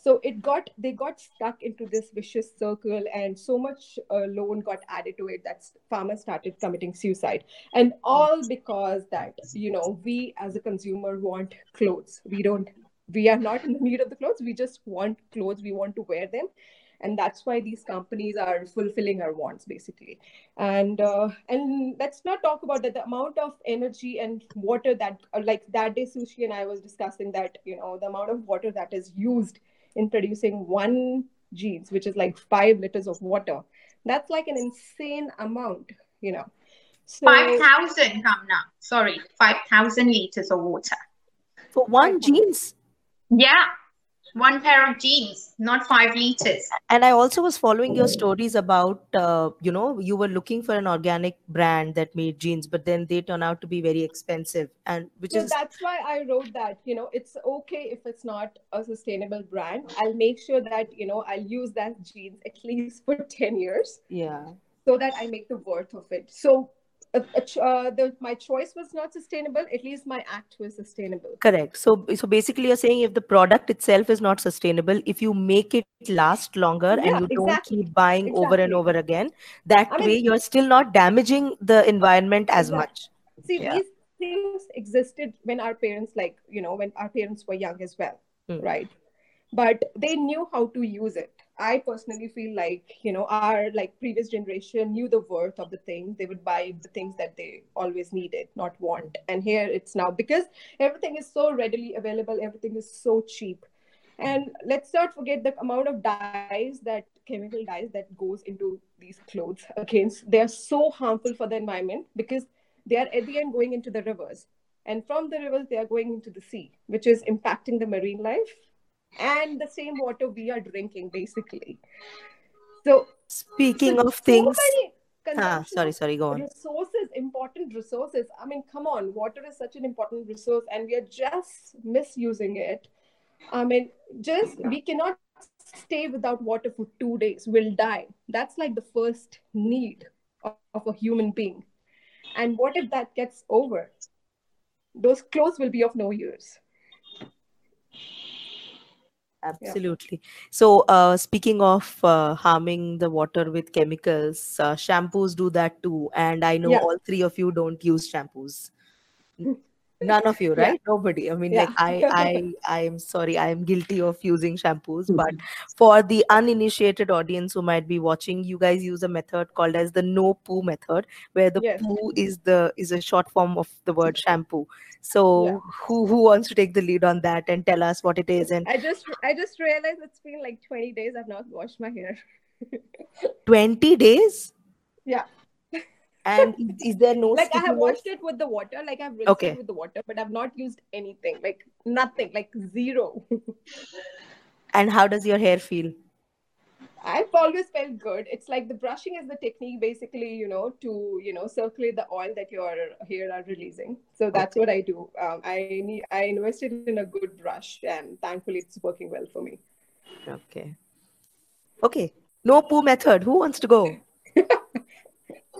[SPEAKER 3] so it got they got stuck into this vicious circle and so much uh, loan got added to it that farmers started committing suicide. And all because that you know we as a consumer want clothes. We don't we are not in the need of the clothes. We just want clothes. We want to wear them. And that's why these companies are fulfilling our wants basically. And uh, and let's not talk about that the amount of energy and water that like that day sushi and i was discussing that you know the amount of water that is used in producing one jeans which is like five liters of water that's like an insane amount you know so
[SPEAKER 4] 5,000, Kamna. Sorry, 5,000 liters of water.
[SPEAKER 2] For one jeans.
[SPEAKER 4] Yeah, one pair of jeans, not five liters.
[SPEAKER 2] And I also was following your stories about, uh, you know, you were looking for an organic brand that made jeans, but then they turn out to be very expensive, and which
[SPEAKER 3] so
[SPEAKER 2] is
[SPEAKER 3] that's why i wrote that you know it's okay if it's not a sustainable brand i'll make sure that you know i'll use that jeans at least for 10 years
[SPEAKER 2] yeah.
[SPEAKER 3] so that i make the worth of it so uh, uh, the, my choice was not sustainable at least my act was sustainable
[SPEAKER 2] Correct. So, so basically, you're saying if the product itself is not sustainable, if you make it last longer
[SPEAKER 3] Yeah,
[SPEAKER 2] and you don't keep buying over and over again, that
[SPEAKER 3] I mean-
[SPEAKER 2] way you're still not damaging the environment as
[SPEAKER 3] Exactly.
[SPEAKER 2] much.
[SPEAKER 3] see
[SPEAKER 2] Yeah.
[SPEAKER 3] these things existed when our parents like you know when our parents were young as well
[SPEAKER 2] Hmm.
[SPEAKER 3] right but they knew how to use it i personally feel like you know our like previous generation knew the worth of the thing. They would buy the things that they always needed not want. And here it's now because everything is so readily available everything is so cheap. And let's not forget the amount of dyes that chemical dyes that goes into these clothes. Against they are so harmful for the environment because they are at the end going into the rivers. And from the rivers they are going into the sea which is impacting the marine life and the same water we are drinking basically. So
[SPEAKER 2] Speaking
[SPEAKER 3] so
[SPEAKER 2] of things, ah, sorry, sorry, go on.
[SPEAKER 3] resources important resources. I mean come on water is such an important resource and we are just misusing it. I mean just we cannot stay without water for two days we'll die. That's like the first need of, of a human being. And what if that gets over? Those clothes will be of no use
[SPEAKER 2] Absolutely. So, uh, speaking of uh, harming the water with chemicals, uh, shampoos do that too. And I know
[SPEAKER 3] Yeah.
[SPEAKER 2] all three of you don't use shampoos. None of you,
[SPEAKER 3] Yeah.
[SPEAKER 2] right? Nobody. I mean,
[SPEAKER 3] Yeah.
[SPEAKER 2] like I, I, I am sorry, I am guilty of using shampoos. But for the uninitiated audience who might be watching, you guys use a method called as the no poo method, where the
[SPEAKER 3] Yes.
[SPEAKER 2] poo is the is a short form of the word shampoo. So,
[SPEAKER 3] Yeah.
[SPEAKER 2] who who wants to take the lead on that and tell us what it is and
[SPEAKER 3] I just I just realized it's been like 20 days I've not washed my hair.
[SPEAKER 2] 20 days?
[SPEAKER 3] Yeah.
[SPEAKER 2] And is- there no
[SPEAKER 3] like I have washed it with the water, like I've rinsed
[SPEAKER 2] Okay.
[SPEAKER 3] it with the water, but I've not used anything, like nothing, like zero.
[SPEAKER 2] And how does your hair feel?
[SPEAKER 3] I've always felt good. It's like the brushing is the technique, basically, you know, to you know circulate the oil that your hair are releasing. So that's what I do. Um, I need I invested in a good brush, and thankfully, it's working well for me.
[SPEAKER 2] Okay. Okay. No poo method. Who wants to go?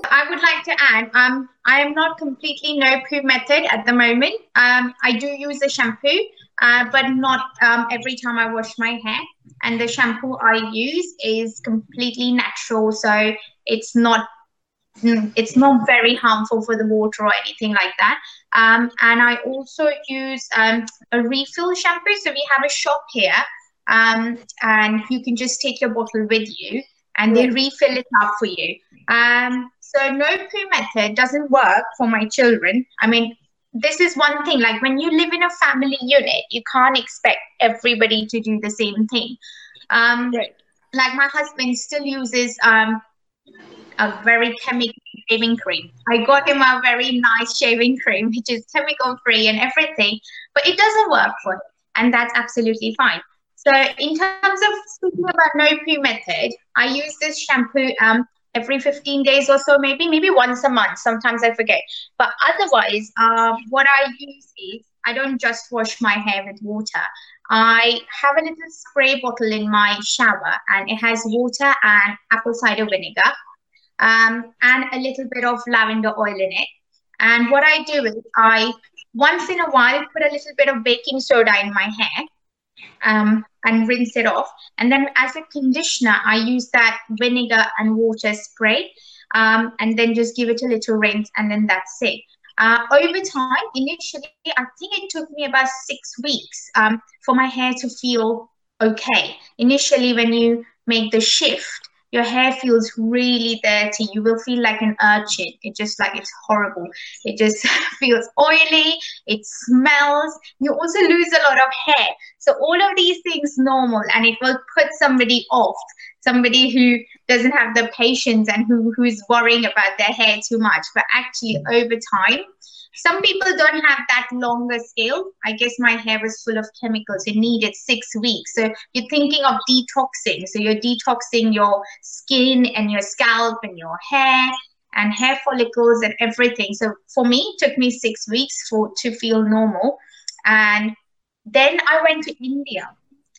[SPEAKER 4] I would like to add, um, I am not completely no poo method at the moment. Um, I do use a shampoo, uh, but not um, every time I wash my hair. And the shampoo I use is completely natural, so it's not mm, it's not very harmful for the water or anything like that. Um, and I also use um, a refill shampoo. So we have a shop here, um, and you can just take your bottle with you, and they refill it up for you. So no poo method doesn't work for my children. I mean, this is one thing. Like when you live in a family unit, you can't expect everybody to do the same thing. Um,
[SPEAKER 3] Right.
[SPEAKER 4] like my husband still uses um, a very chemical shaving cream. I got him a very nice shaving cream, which is chemical free and everything, but it doesn't work for him, and that's absolutely fine. So, in terms of speaking about no poo method, I use this shampoo um, every 15 days or so, maybe, maybe once a month. Sometimes I forget. But otherwise, um, what I use is I don't just wash my hair with water. I have a little spray bottle in my shower, and it has water and apple cider vinegar, um, and a little bit of lavender oil in it. And what I do is I once in a while put a little bit of baking soda in my hair, um, and rinse it off. And then as a conditioner, I use that vinegar and water spray, um, and then just give it a little rinse, and then that's it. Uh, over time, initially, I think it took me about six weeks um, for my hair to feel okay. Initially, when you make the shift, your hair feels really dirty. You will feel like an urchin. It just like it's horrible. It just feels oily. It smells. You also lose a lot of hair. So all of these things normal, and it will put somebody off. Somebody who doesn't have the patience and who who's worrying about their hair too much. But actually, over time, some people don't have that longer scale. I guess my hair was full of chemicals. You need It needed six weeks. So you're thinking of detoxing. So you're detoxing your skin and your scalp and your hair and hair follicles and everything. So for me, it took me six weeks for to feel normal. And then I went to India.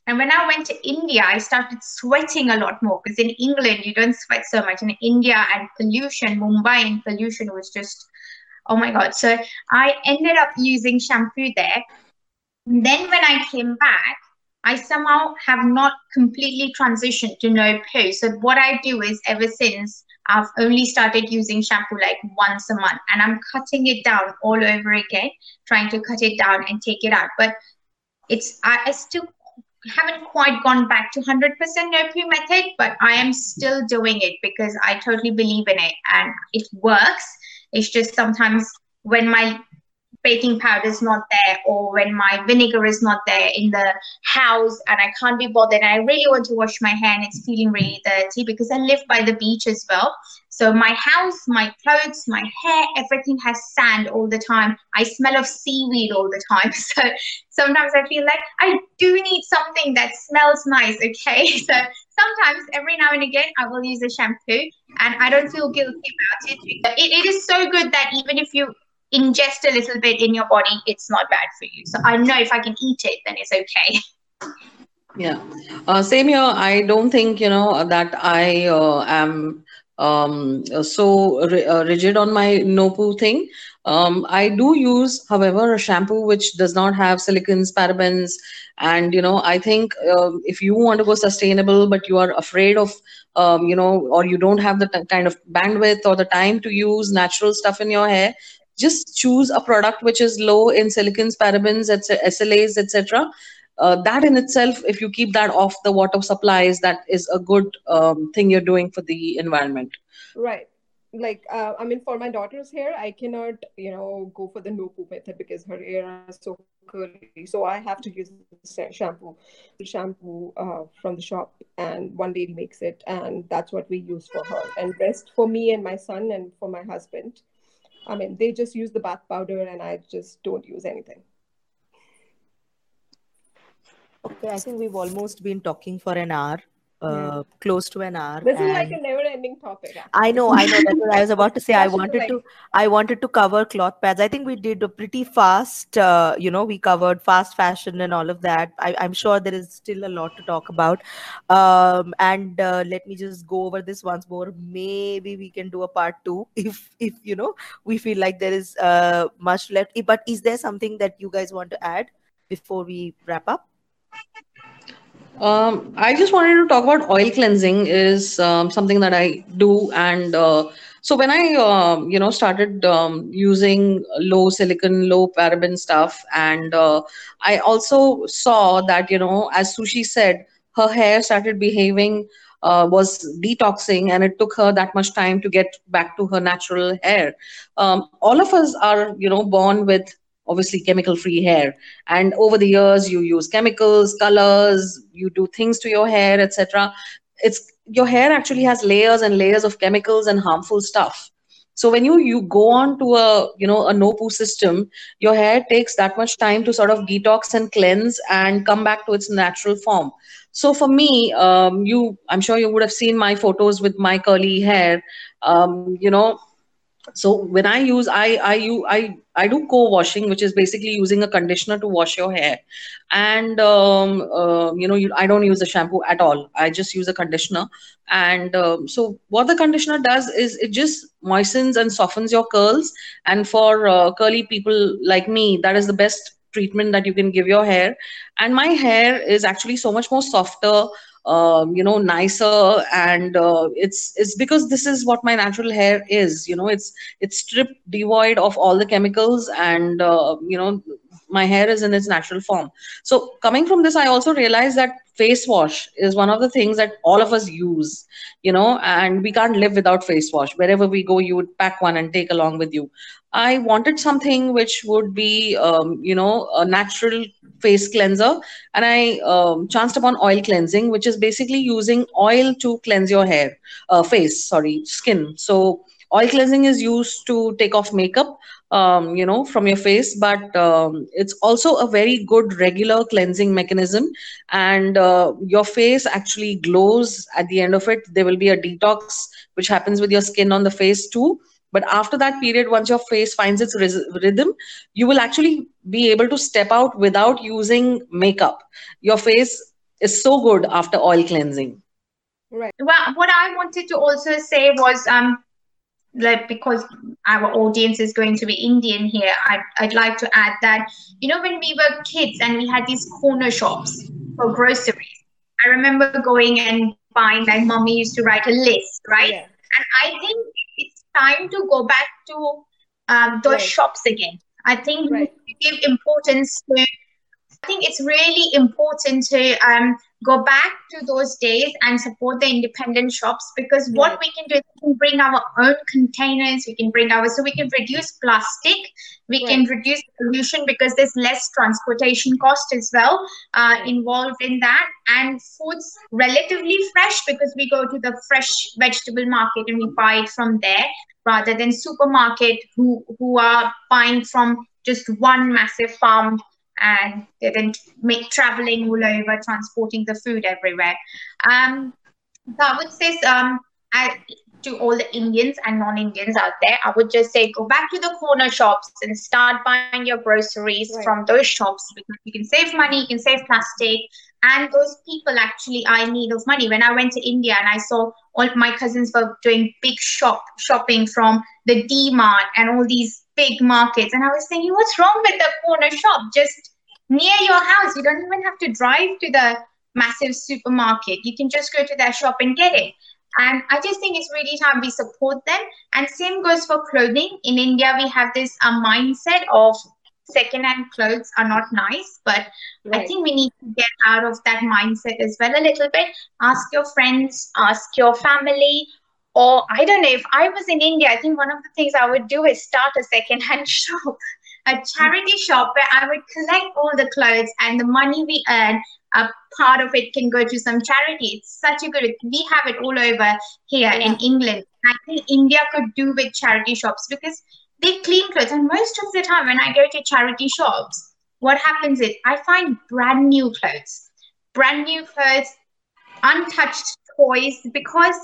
[SPEAKER 4] And when I went to India, I started sweating a lot more because in England, you don't sweat so much. In India and pollution, Mumbai and pollution was just, oh my God. So I ended up using shampoo there. Then when I came back, I somehow have not completely transitioned to no poo. So what I do is ever since I've only started using shampoo like once a month and I'm cutting it down all over again, trying to cut it down and take it out. But it's I, I still haven't quite gone back to 100% no poo method, but I am still doing it because I totally believe in it and it works. It's just sometimes when my baking powder is not there or when my vinegar is not there in the house and I can't be bothered and I really want to wash my hair and it's feeling really dirty because I live by the beach as well. So my house, my clothes, my hair, everything has sand all the time. I smell of seaweed all the time. So sometimes I feel like I do need something that smells nice, okay? So sometimes every now and again I will use a shampoo and I don't feel guilty about it. It, it is so good that even if you ingest a little bit in your body, it's not bad for you. So I know if I can eat it, then it's okay.
[SPEAKER 5] Yeah. Uh, same here. I don't think, you know, that I uh, am um, so uh, rigid on my no poo thing. Um, I do use, however, a shampoo which does not have silicones, parabens, and you know, I think um, if you want to go sustainable, but you are afraid of, um, you know, or you don't have the kind of bandwidth or the time to use natural stuff in your hair, just choose a product which is low in silicones, parabens, SLAs, etc. Uh, that in itself, if you keep that off the water supplies, that is a good um, thing you're doing for the environment.
[SPEAKER 3] Right. Like uh, i mean for my daughter's hair i cannot you know go for the no poo method because her hair is so curly. So i have to use shampoo shampoo uh, from the shop and one lady makes it and that's what we use for her. And rest for me and my son and for my husband. I mean they just use the bath powder and i just don't use anything
[SPEAKER 2] okay i think we've almost been talking for an hour uh, close to an hour.
[SPEAKER 3] This is like a never-ending topic.
[SPEAKER 2] Actually. I know, I know. That's what I was about to say. I wanted to, I wanted to cover cloth pads. I think we did a pretty fast. Uh, you know, we covered fast fashion and all of that. I, am sure there is still a lot to talk about. Um, and uh, let me just go over this once more. Maybe we can do a part two if, if you know, we feel like there is uh, much left. But is there something that you guys want to add before we wrap up?
[SPEAKER 5] Um, I just wanted to talk about oil cleansing is um, something that I do, and uh, so when I uh, you know started um, using low silicon, low paraben stuff, and uh, I also saw that you know as Sushi said, her hair started behaving. Uh, was detoxing and it took her that much time to get back to her natural hair um, all of us are you know born with obviously chemical free hair. And over the years you use chemicals colors you do things to your hair etc it's your hair actually has layers and layers of chemicals and harmful stuff. So when you you go on to a you know a no poo system your hair takes that much time to sort of detox and cleanse and come back to its natural form. So for me um, you i'm sure you would have seen my photos with my curly hair. Um, you know so when i use i i you i i do co-washing which is basically using a conditioner to wash your hair. And um, uh, you know you, i don't use a shampoo at all. I just use a conditioner. And um, so what the conditioner does is it just moistens and softens your curls. And for uh, curly people like me that is the best treatment that you can give your hair. And my hair is actually so much more softer um, you know nicer and uh, it's it's because this is what my natural hair is you know it's it's stripped devoid of all the chemicals and uh, you know my hair is in its natural form. So coming from this i also realized that face wash is one of the things that all of us use you know and we can't live without face wash. Wherever we go you would pack one and take along with you. I wanted something which would be um, you know a natural face cleanser and i um, chanced upon oil cleansing which is basically using oil to cleanse your hair uh, face sorry skin. So oil cleansing is used to take off makeup um, you know from your face but um, it's also a very good regular cleansing mechanism. And uh, your face actually glows at the end of it. There will be a detox which happens with your skin on the face too. But after that period once your face finds its rhythm you will actually be able to step out without using makeup. Your face is so good after oil cleansing.
[SPEAKER 4] Right. Well what i wanted to also say was um like because our audience is going to be indian here I'd, I'd like to add that you know when we were kids and we had these corner shops for groceries i remember going and buying like mommy used to write a list right yeah. and i think it's time to go back to um, those right. shops again. I think right. we give importance to. I think it's really important to um, go back to those days and support the independent shops because what we can do is we can bring our own containers we can bring our so we can reduce plastic we right. can reduce pollution because there's less transportation cost as well uh, involved in that. And foods relatively fresh because we go to the fresh vegetable market and we buy it from there rather than supermarket who who are buying from just one massive farm and then make traveling all over, transporting the food everywhere. Um, so I would say um, I, to all the Indians and non-Indians out there, I would just say go back to the corner shops and start buying your groceries right. from those shops because you can save money, you can save plastic, and those people actually are in need of money. When I went to India and I saw all my cousins were doing big shop shopping from the D Mart and all these big markets, and I was thinking, what's wrong with the corner shop just near your house? You don't even have to drive to the massive supermarket. You can just go to their shop and get it. And I just think it's really time we support them. And same goes for clothing. In India, we have this uh, mindset of second-hand clothes are not nice, but right. I think we need to get out of that mindset as well a little bit. Ask your friends, ask your family, or I don't know. If I was in India, I think one of the things I would do is start a second-hand shop, a charity shop where I would collect all the clothes and the money we earn a part of it can go to some charity. It's such a good. We have it all over here yeah. in England. I think India could do with charity shops because they clean clothes, and most of the time when I go to charity shops, what happens is I find brand new clothes, brand new clothes, untouched toys because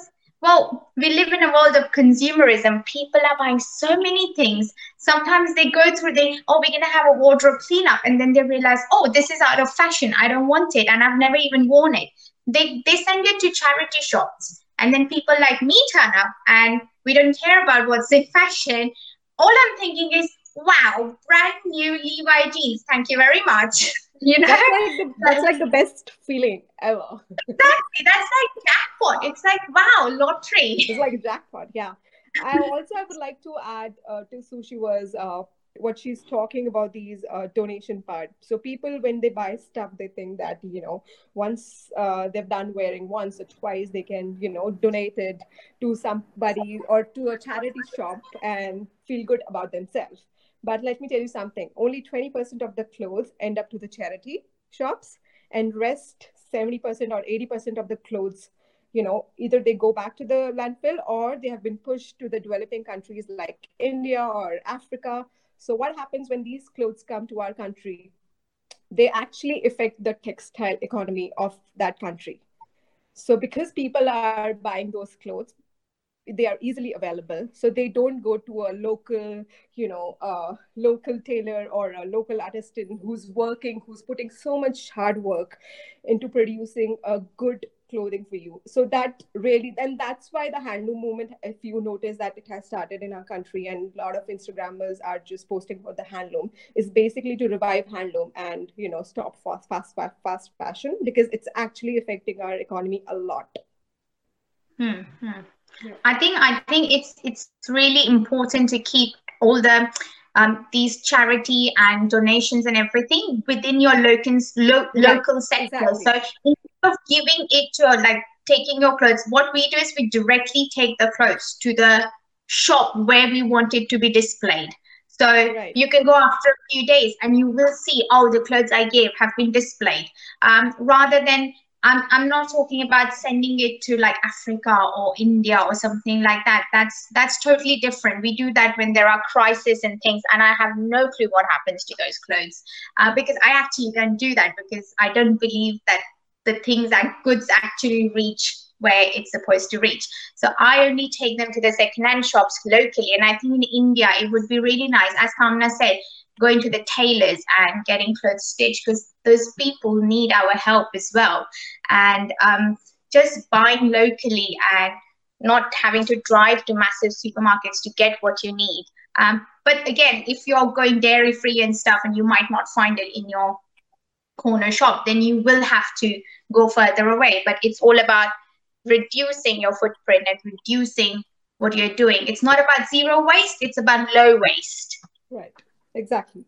[SPEAKER 4] well, we live in a world of consumerism. People are buying so many things. Sometimes they go through the, oh, we're going to have a wardrobe cleanup. And then they realize, oh, this is out of fashion. I don't want it. And I've never even worn it. They, they send it to charity shops. And then people like me turn up and we don't care about what's in fashion. All I'm thinking is, wow, brand new Levi jeans. Thank you very much. You know,
[SPEAKER 3] that's like the, that's like the best feeling ever.
[SPEAKER 4] Exactly. That's like jackpot. It's like wow, lottery.
[SPEAKER 3] It's like jackpot. Yeah. I also I would like to add uh, to Sushi was uh, what she's talking about these uh, donation part. So people when they buy stuff, they think that you know once uh, they've done wearing once or twice, they can you know donate it to somebody or to a charity shop and feel good about themselves. But let me tell you something. Only 20% of the clothes end up to the charity shops, and rest 70% or 80% of the clothes you know either they go back to the landfill or they have been pushed to the developing countries like india or africa. So what happens when these clothes come to our country? They actually affect the textile economy of that country. So because people are buying those clothes they are easily available. So they don't go to a local you know uh, local tailor or a local artisan who's working who's putting so much hard work into producing a good clothing for you. So that really and that's why the handloom movement if you notice that it has started in our country and a lot of instagrammers are just posting about the handloom is basically to revive handloom and you know stop fast fast fast, fast fashion because it's actually affecting our economy a lot.
[SPEAKER 4] Hmm, hmm. I think I think it's it's really important to keep all the um, these charity and donations and everything within your local lo- yeah, local sector. Exactly. So instead of giving it to like taking your clothes, what we do is we directly take the clothes to the shop where we want it to be displayed. So right. you can go after a few days and you will see, oh, the clothes I gave have been displayed. Um, rather than I'm, I'm not talking about sending it to like Africa or India or something like that. That's that's totally different. We do that when there are crises and things, and I have no clue what happens to those clothes uh, because I actually don't do that because I don't believe that the things that goods actually reach where it's supposed to reach. So I only take them to the second-hand shops locally, and I think in India it would be really nice, as Kamna said, going to the tailors and getting clothes stitched because those people need our help as well. And um, just buying locally and not having to drive to massive supermarkets to get what you need. Um, but again, if you're going dairy free and stuff and you might not find it in your corner shop, then you will have to go further away. But it's all about reducing your footprint and reducing what you're doing. It's not about zero waste, it's about low waste.
[SPEAKER 3] Right, exactly.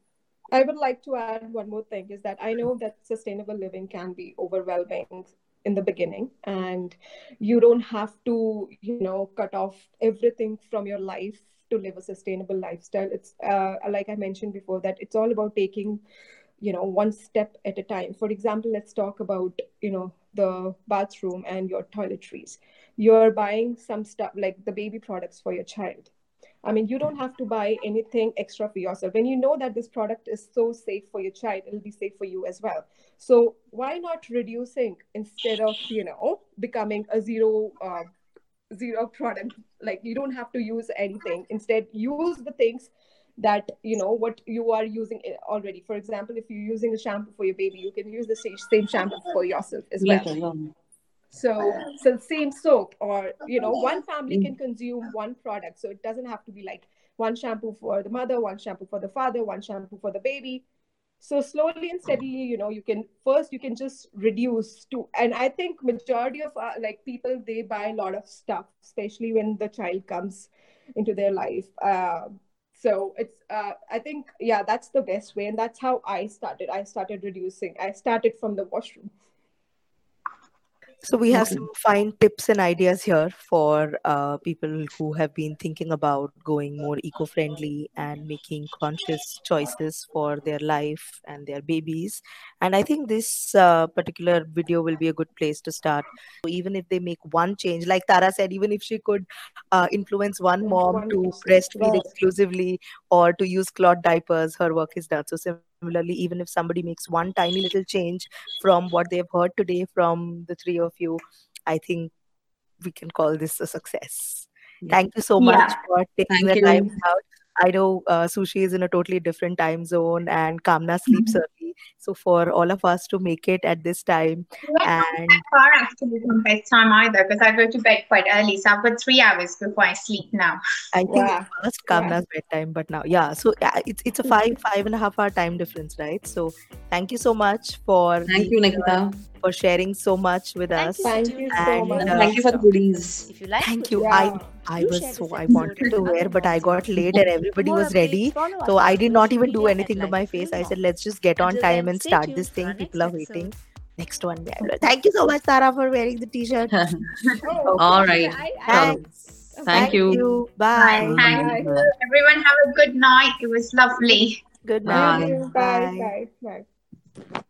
[SPEAKER 3] I would like to add one more thing is that I know that sustainable living can be overwhelming in the beginning and you don't have to you know cut off everything from your life to live a sustainable lifestyle. It's uh, like i mentioned before that it's all about taking you know one step at a time. For example let's talk about you know the bathroom and your toiletries. You're buying some stuff like the baby products for your child I mean, you don't have to buy anything extra for yourself. When you know that this product is so safe for your child, it'll be safe for you as well. So why not reducing instead of, you know, becoming a zero uh, zero product? Like you don't have to use anything. Instead, use the things that you know what you are using already for example if you're using a shampoo for your baby you can use the sa- same shampoo for yourself as well so so same soap or you know one family can consume one product. So it doesn't have to be like one shampoo for the mother one shampoo for the father one shampoo for the baby. So slowly and steadily you know you can first you can just reduce to and i think majority of uh, like people they buy a lot of stuff especially when the child comes into their life. Uh, so it's uh, i think yeah that's the best way. And that's how i started. I started reducing. I started from the washroom
[SPEAKER 2] So we have
[SPEAKER 5] Okay.
[SPEAKER 2] some fine tips and ideas here for uh, people who have been thinking about going more eco-friendly and making conscious choices for their life and their babies. And I think this uh, particular video will be a good place to start. So even if they make one change, like Tara said, even if she could uh, influence one mom to breastfeed exclusively or to use cloth diapers, her work is done. So similarly, even if somebody makes one tiny little change from what they've heard today from the three of you, I think we can call this a success.
[SPEAKER 5] Yeah.
[SPEAKER 2] Thank you so
[SPEAKER 4] Yeah.
[SPEAKER 2] much for taking
[SPEAKER 5] Thank
[SPEAKER 2] the time out. I know uh, Sushi is in a totally different time zone and Kamna sleeps early. So for all of us to make it at this time
[SPEAKER 4] Yeah,
[SPEAKER 2] and
[SPEAKER 4] not far actually from bedtime either because I go to bed quite early. So I've got three hours before I sleep now.
[SPEAKER 2] I think
[SPEAKER 3] Wow.
[SPEAKER 2] it's past
[SPEAKER 3] Yeah.
[SPEAKER 2] Kamna's bedtime, but now, yeah. So yeah, it's it's a five five and a half hour time difference, right? So thank you so much for
[SPEAKER 5] Thank
[SPEAKER 2] being
[SPEAKER 5] you,
[SPEAKER 2] here,
[SPEAKER 5] Nikita.
[SPEAKER 2] For sharing so much with
[SPEAKER 1] Thank
[SPEAKER 2] us.
[SPEAKER 1] you
[SPEAKER 3] Thank you so
[SPEAKER 1] to
[SPEAKER 3] much.
[SPEAKER 1] the
[SPEAKER 2] And, uh,
[SPEAKER 5] Thank you for the goodies.
[SPEAKER 1] If you like
[SPEAKER 2] Thank you.
[SPEAKER 1] you
[SPEAKER 2] I I
[SPEAKER 1] do
[SPEAKER 2] was so I wanted to wear, but I got
[SPEAKER 1] you
[SPEAKER 2] late and everybody was ready. So I did not even do anything to my face. I said, let's just get on time and start this thing. People are waiting. Next one. yeah. Thank you so much, Tara, for wearing the t-shirt.
[SPEAKER 3] Oh, okay.
[SPEAKER 5] right.
[SPEAKER 3] I, I,
[SPEAKER 2] Thanks.
[SPEAKER 3] okay.
[SPEAKER 5] Thank you.
[SPEAKER 2] you.
[SPEAKER 4] Right,
[SPEAKER 2] Bye.
[SPEAKER 4] thank
[SPEAKER 3] Bye.
[SPEAKER 4] you. Everyone have a good night. It was lovely.
[SPEAKER 2] Good night.
[SPEAKER 5] Bye.
[SPEAKER 3] too. Bye. Bye. Bye.